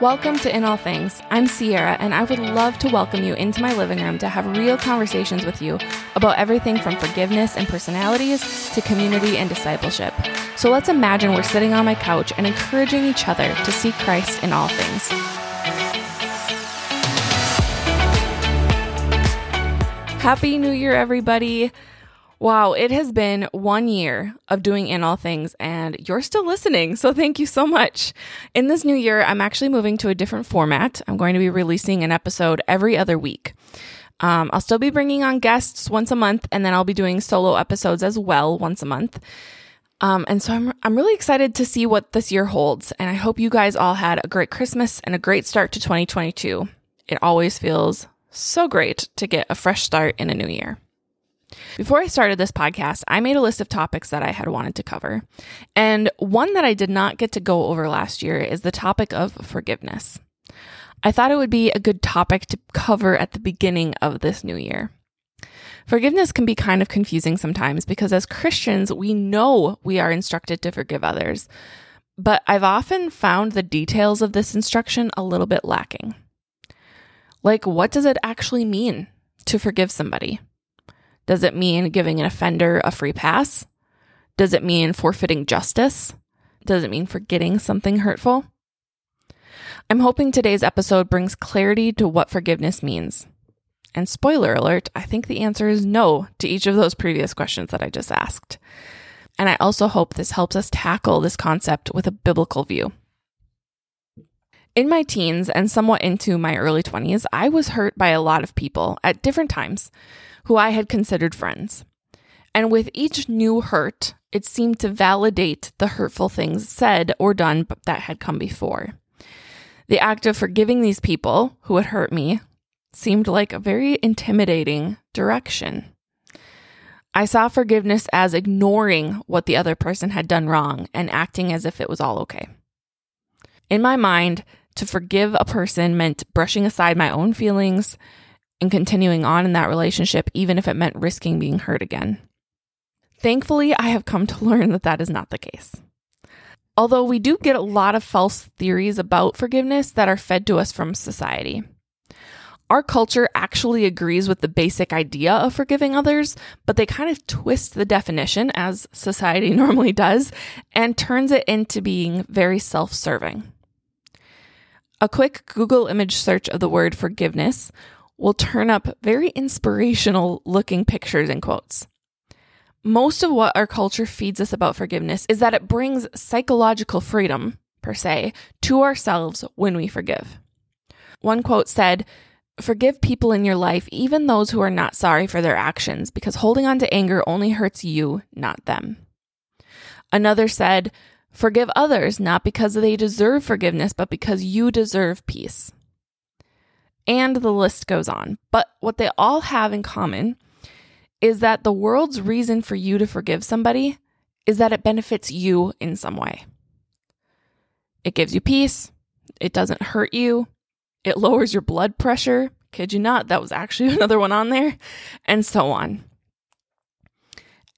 Welcome to In All Things. I'm Sierra, and I would love to welcome you into my living room to have real conversations with you about everything from forgiveness and personalities to community and discipleship. So let's imagine we're sitting on my couch and encouraging each other to seek Christ in all things. Happy New Year, everybody! Wow, it has been one year of doing In All Things, and you're still listening. So thank you so much. In this new year, I'm actually moving to a different format. I'm going to be releasing an episode every other week. Um, I'll still be bringing on guests once a month, and then I'll be doing solo episodes as well once a month. Um, and so I'm, I'm really excited to see what this year holds. And I hope you guys all had a great Christmas and a great start to 2022. It always feels so great to get a fresh start in a new year. Before I started this podcast, I made a list of topics that I had wanted to cover. And one that I did not get to go over last year is the topic of forgiveness. I thought it would be a good topic to cover at the beginning of this new year. Forgiveness can be kind of confusing sometimes because as Christians, we know we are instructed to forgive others. But I've often found the details of this instruction a little bit lacking. Like, what does it actually mean to forgive somebody? Does it mean giving an offender a free pass? Does it mean forfeiting justice? Does it mean forgetting something hurtful? I'm hoping today's episode brings clarity to what forgiveness means. And spoiler alert, I think the answer is no to each of those previous questions that I just asked. And I also hope this helps us tackle this concept with a biblical view. In my teens and somewhat into my early 20s, I was hurt by a lot of people at different times who I had considered friends. And with each new hurt, it seemed to validate the hurtful things said or done that had come before. The act of forgiving these people who had hurt me seemed like a very intimidating direction. I saw forgiveness as ignoring what the other person had done wrong and acting as if it was all okay. In my mind, to forgive a person meant brushing aside my own feelings, and continuing on in that relationship, even if it meant risking being hurt again. Thankfully, I have come to learn that that is not the case. Although we do get a lot of false theories about forgiveness that are fed to us from society. Our culture actually agrees with the basic idea of forgiving others, but they kind of twist the definition, as society normally does, and turns it into being very self serving. A quick Google image search of the word forgiveness will turn up very inspirational looking pictures and quotes. Most of what our culture feeds us about forgiveness is that it brings psychological freedom, per se, to ourselves when we forgive. One quote said, Forgive people in your life, even those who are not sorry for their actions, because holding on to anger only hurts you, not them. Another said, Forgive others, not because they deserve forgiveness, but because you deserve peace and the list goes on. But what they all have in common is that the world's reason for you to forgive somebody is that it benefits you in some way. It gives you peace, it doesn't hurt you, it lowers your blood pressure. Kid you not, that was actually another one on there, and so on.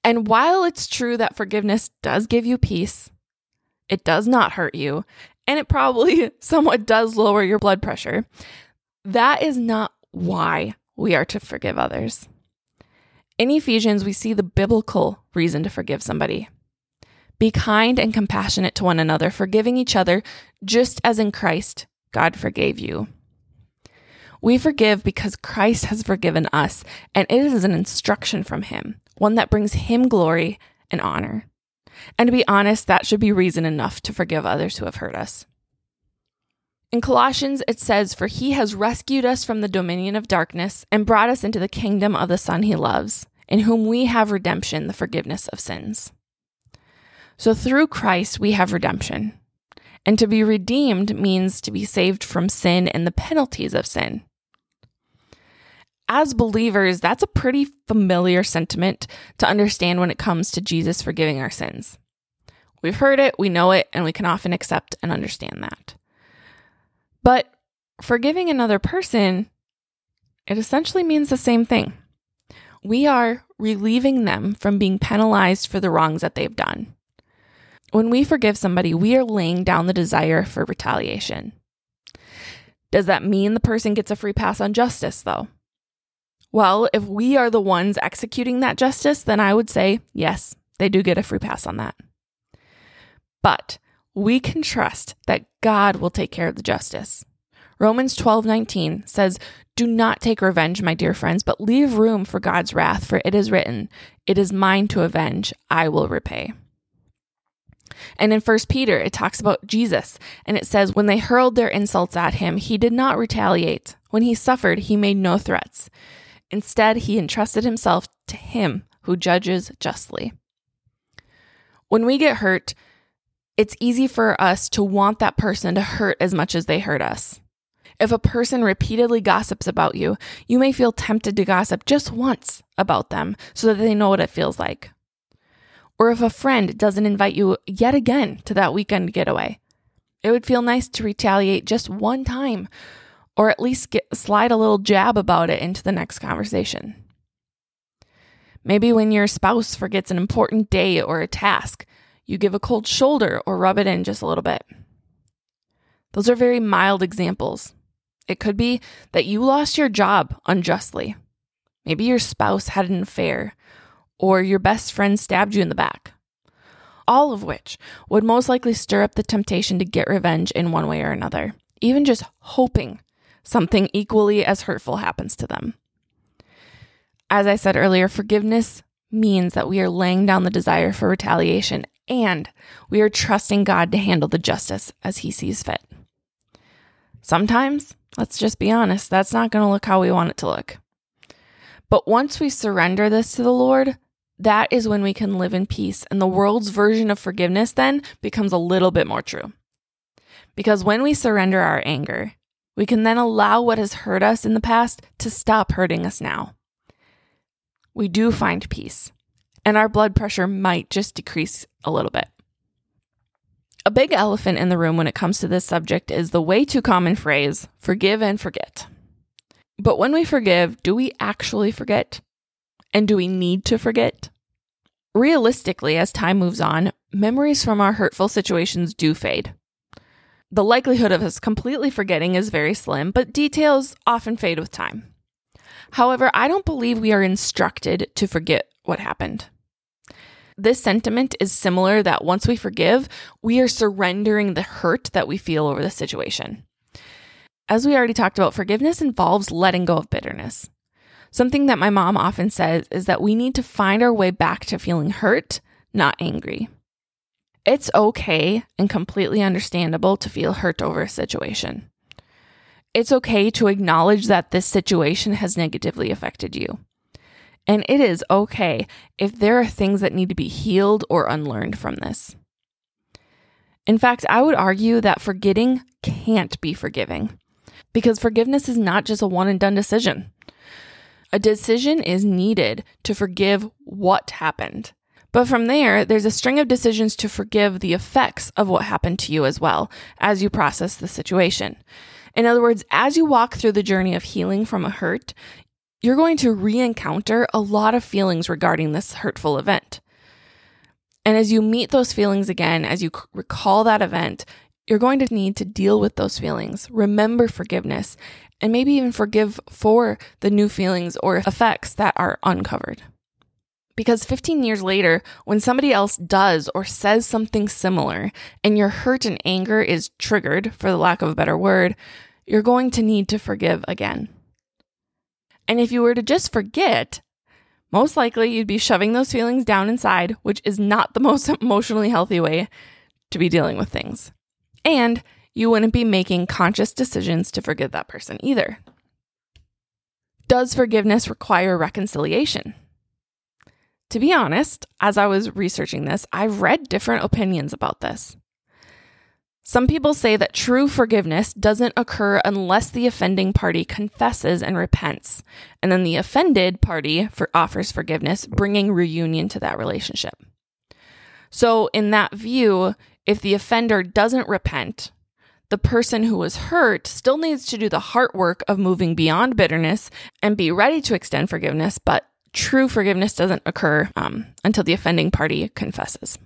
And while it's true that forgiveness does give you peace, it does not hurt you, and it probably somewhat does lower your blood pressure, that is not why we are to forgive others. In Ephesians, we see the biblical reason to forgive somebody. Be kind and compassionate to one another, forgiving each other, just as in Christ God forgave you. We forgive because Christ has forgiven us, and it is an instruction from Him, one that brings Him glory and honor. And to be honest, that should be reason enough to forgive others who have hurt us. In Colossians, it says, For he has rescued us from the dominion of darkness and brought us into the kingdom of the Son he loves, in whom we have redemption, the forgiveness of sins. So through Christ, we have redemption. And to be redeemed means to be saved from sin and the penalties of sin. As believers, that's a pretty familiar sentiment to understand when it comes to Jesus forgiving our sins. We've heard it, we know it, and we can often accept and understand that. But forgiving another person, it essentially means the same thing. We are relieving them from being penalized for the wrongs that they've done. When we forgive somebody, we are laying down the desire for retaliation. Does that mean the person gets a free pass on justice, though? Well, if we are the ones executing that justice, then I would say yes, they do get a free pass on that. But we can trust that God will take care of the justice. Romans 12:19 says, "Do not take revenge, my dear friends, but leave room for God's wrath, for it is written, it is mine to avenge, I will repay." And in 1 Peter, it talks about Jesus, and it says, When they hurled their insults at him, he did not retaliate. When he suffered, he made no threats. Instead, he entrusted himself to him who judges justly. When we get hurt, it's easy for us to want that person to hurt as much as they hurt us. If a person repeatedly gossips about you, you may feel tempted to gossip just once about them so that they know what it feels like. Or if a friend doesn't invite you yet again to that weekend getaway, it would feel nice to retaliate just one time or at least get, slide a little jab about it into the next conversation. Maybe when your spouse forgets an important day or a task, you give a cold shoulder or rub it in just a little bit. Those are very mild examples. It could be that you lost your job unjustly. Maybe your spouse had an affair, or your best friend stabbed you in the back. All of which would most likely stir up the temptation to get revenge in one way or another, even just hoping something equally as hurtful happens to them. As I said earlier, forgiveness means that we are laying down the desire for retaliation and we are trusting God to handle the justice as He sees fit. Sometimes, let's just be honest, that's not going to look how we want it to look. But once we surrender this to the Lord, that is when we can live in peace, and the world's version of forgiveness then becomes a little bit more true. Because when we surrender our anger, we can then allow what has hurt us in the past to stop hurting us now. We do find peace, and our blood pressure might just decrease a little bit. A big elephant in the room when it comes to this subject is the way too common phrase forgive and forget. But when we forgive, do we actually forget? And do we need to forget? Realistically, as time moves on, memories from our hurtful situations do fade. The likelihood of us completely forgetting is very slim, but details often fade with time. However, I don't believe we are instructed to forget what happened. This sentiment is similar that once we forgive, we are surrendering the hurt that we feel over the situation. As we already talked about, forgiveness involves letting go of bitterness. Something that my mom often says is that we need to find our way back to feeling hurt, not angry. It's okay and completely understandable to feel hurt over a situation. It's okay to acknowledge that this situation has negatively affected you. And it is okay if there are things that need to be healed or unlearned from this. In fact, I would argue that forgetting can't be forgiving because forgiveness is not just a one and done decision. A decision is needed to forgive what happened. But from there, there's a string of decisions to forgive the effects of what happened to you as well as you process the situation. In other words, as you walk through the journey of healing from a hurt, you're going to re encounter a lot of feelings regarding this hurtful event. And as you meet those feelings again, as you recall that event, you're going to need to deal with those feelings, remember forgiveness, and maybe even forgive for the new feelings or effects that are uncovered. Because 15 years later, when somebody else does or says something similar and your hurt and anger is triggered, for the lack of a better word, you're going to need to forgive again. And if you were to just forget, most likely you'd be shoving those feelings down inside, which is not the most emotionally healthy way to be dealing with things. And you wouldn't be making conscious decisions to forgive that person either. Does forgiveness require reconciliation? To be honest, as I was researching this, I've read different opinions about this. Some people say that true forgiveness doesn't occur unless the offending party confesses and repents, and then the offended party for offers forgiveness, bringing reunion to that relationship. So, in that view, if the offender doesn't repent, the person who was hurt still needs to do the heart work of moving beyond bitterness and be ready to extend forgiveness, but true forgiveness doesn't occur um, until the offending party confesses.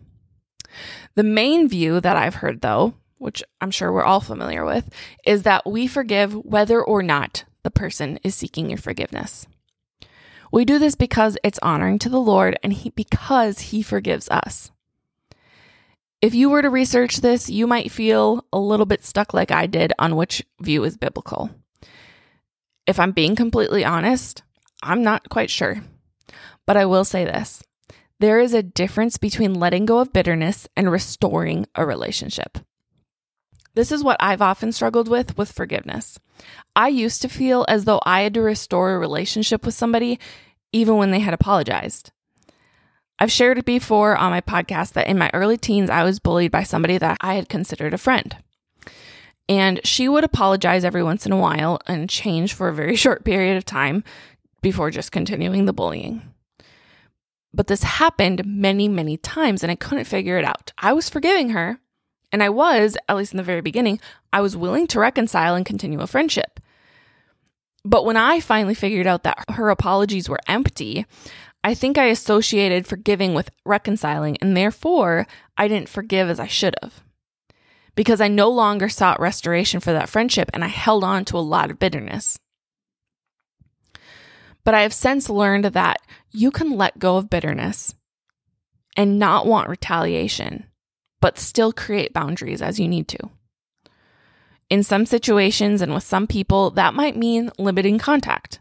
The main view that I've heard, though, which I'm sure we're all familiar with, is that we forgive whether or not the person is seeking your forgiveness. We do this because it's honoring to the Lord and he, because He forgives us. If you were to research this, you might feel a little bit stuck like I did on which view is biblical. If I'm being completely honest, I'm not quite sure. But I will say this there is a difference between letting go of bitterness and restoring a relationship. This is what I've often struggled with with forgiveness. I used to feel as though I had to restore a relationship with somebody even when they had apologized. I've shared it before on my podcast that in my early teens, I was bullied by somebody that I had considered a friend. And she would apologize every once in a while and change for a very short period of time before just continuing the bullying. But this happened many, many times, and I couldn't figure it out. I was forgiving her, and I was, at least in the very beginning, I was willing to reconcile and continue a friendship. But when I finally figured out that her apologies were empty, I think I associated forgiving with reconciling, and therefore I didn't forgive as I should have. Because I no longer sought restoration for that friendship and I held on to a lot of bitterness. But I have since learned that you can let go of bitterness and not want retaliation, but still create boundaries as you need to. In some situations and with some people, that might mean limiting contact.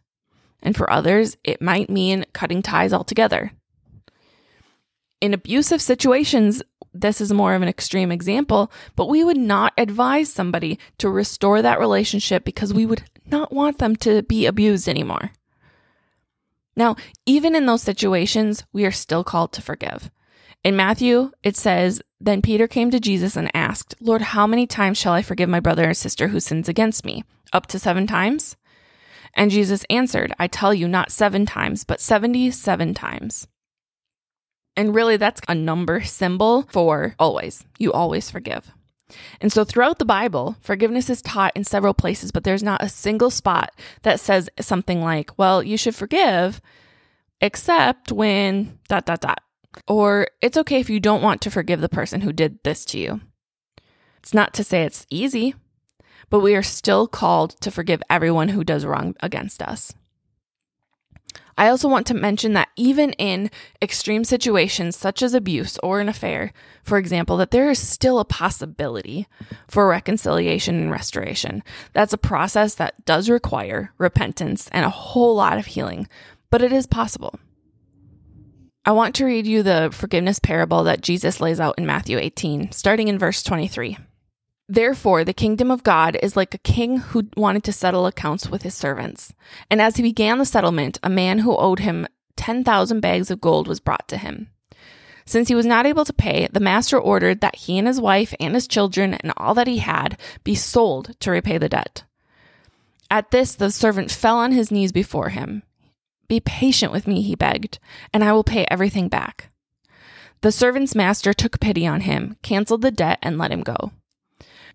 And for others, it might mean cutting ties altogether. In abusive situations, this is more of an extreme example, but we would not advise somebody to restore that relationship because we would not want them to be abused anymore. Now, even in those situations, we are still called to forgive. In Matthew, it says, Then Peter came to Jesus and asked, Lord, how many times shall I forgive my brother or sister who sins against me? Up to seven times? And Jesus answered, I tell you, not seven times, but 77 times. And really, that's a number symbol for always. You always forgive. And so throughout the Bible, forgiveness is taught in several places, but there's not a single spot that says something like, well, you should forgive, except when dot, dot, dot. Or it's okay if you don't want to forgive the person who did this to you. It's not to say it's easy, but we are still called to forgive everyone who does wrong against us. I also want to mention that even in extreme situations such as abuse or an affair, for example, that there is still a possibility for reconciliation and restoration. That's a process that does require repentance and a whole lot of healing, but it is possible. I want to read you the forgiveness parable that Jesus lays out in Matthew 18, starting in verse 23. Therefore, the kingdom of God is like a king who wanted to settle accounts with his servants. And as he began the settlement, a man who owed him 10,000 bags of gold was brought to him. Since he was not able to pay, the master ordered that he and his wife and his children and all that he had be sold to repay the debt. At this, the servant fell on his knees before him. Be patient with me, he begged, and I will pay everything back. The servant's master took pity on him, canceled the debt, and let him go.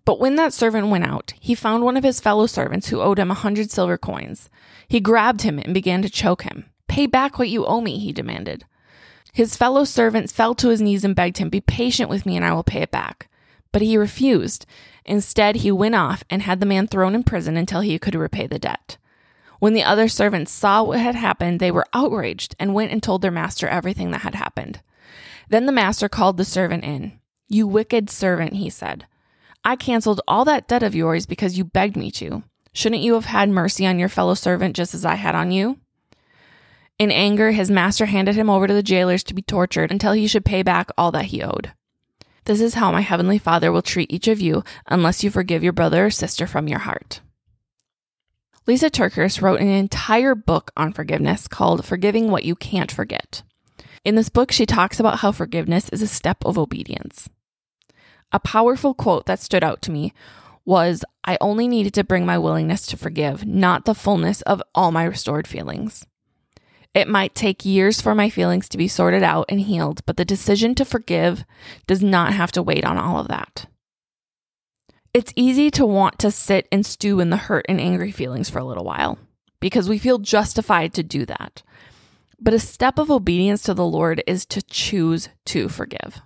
But when that servant went out, he found one of his fellow servants who owed him a hundred silver coins. He grabbed him and began to choke him. Pay back what you owe me, he demanded. His fellow servants fell to his knees and begged him, Be patient with me and I will pay it back. But he refused. Instead, he went off and had the man thrown in prison until he could repay the debt. When the other servants saw what had happened, they were outraged and went and told their master everything that had happened. Then the master called the servant in. You wicked servant, he said. I canceled all that debt of yours because you begged me to. Shouldn't you have had mercy on your fellow servant just as I had on you? In anger, his master handed him over to the jailers to be tortured until he should pay back all that he owed. This is how my heavenly Father will treat each of you unless you forgive your brother or sister from your heart. Lysa TerKeurst wrote an entire book on forgiveness called Forgiving What You Can't Forget. In this book, she talks about how forgiveness is a step of obedience. A powerful quote that stood out to me was I only needed to bring my willingness to forgive, not the fullness of all my restored feelings. It might take years for my feelings to be sorted out and healed, but the decision to forgive does not have to wait on all of that. It's easy to want to sit and stew in the hurt and angry feelings for a little while because we feel justified to do that. But a step of obedience to the Lord is to choose to forgive.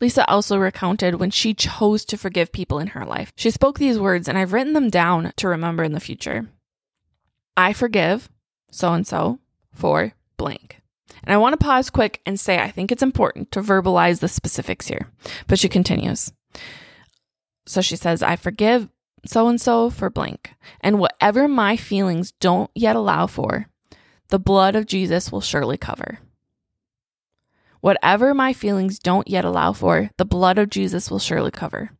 Lysa also recounted when she chose to forgive people in her life. She spoke these words, and I've written them down to remember in the future. I forgive so and so for blank. And I want to pause quick and say I think it's important to verbalize the specifics here. But she continues. So she says, I forgive so and so for blank. And whatever my feelings don't yet allow for, the blood of Jesus will surely cover. Whatever my feelings don't yet allow for, the blood of Jesus will surely cover.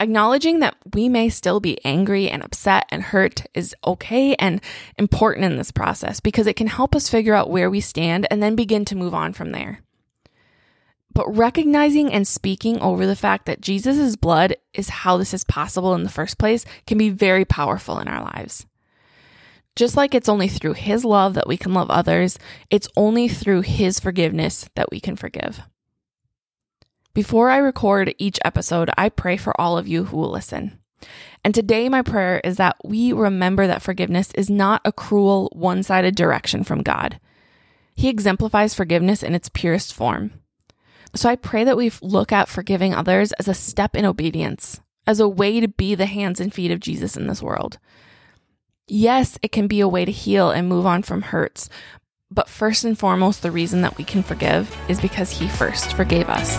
Acknowledging that we may still be angry and upset and hurt is okay and important in this process because it can help us figure out where we stand and then begin to move on from there. But recognizing and speaking over the fact that Jesus' blood is how this is possible in the first place can be very powerful in our lives. Just like it's only through His love that we can love others, it's only through His forgiveness that we can forgive. Before I record each episode, I pray for all of you who will listen. And today, my prayer is that we remember that forgiveness is not a cruel, one sided direction from God. He exemplifies forgiveness in its purest form. So I pray that we look at forgiving others as a step in obedience, as a way to be the hands and feet of Jesus in this world. Yes, it can be a way to heal and move on from hurts, but first and foremost, the reason that we can forgive is because He first forgave us.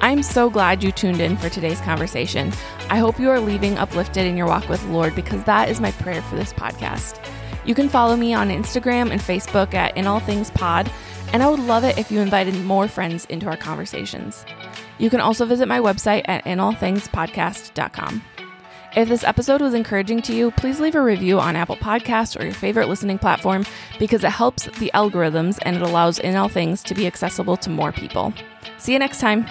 I'm so glad you tuned in for today's conversation. I hope you are leaving uplifted in your walk with the Lord because that is my prayer for this podcast. You can follow me on Instagram and Facebook at In All Things Pod, and I would love it if you invited more friends into our conversations. You can also visit my website at inallthingspodcast.com. If this episode was encouraging to you, please leave a review on Apple Podcasts or your favorite listening platform because it helps the algorithms and it allows In All Things to be accessible to more people. See you next time.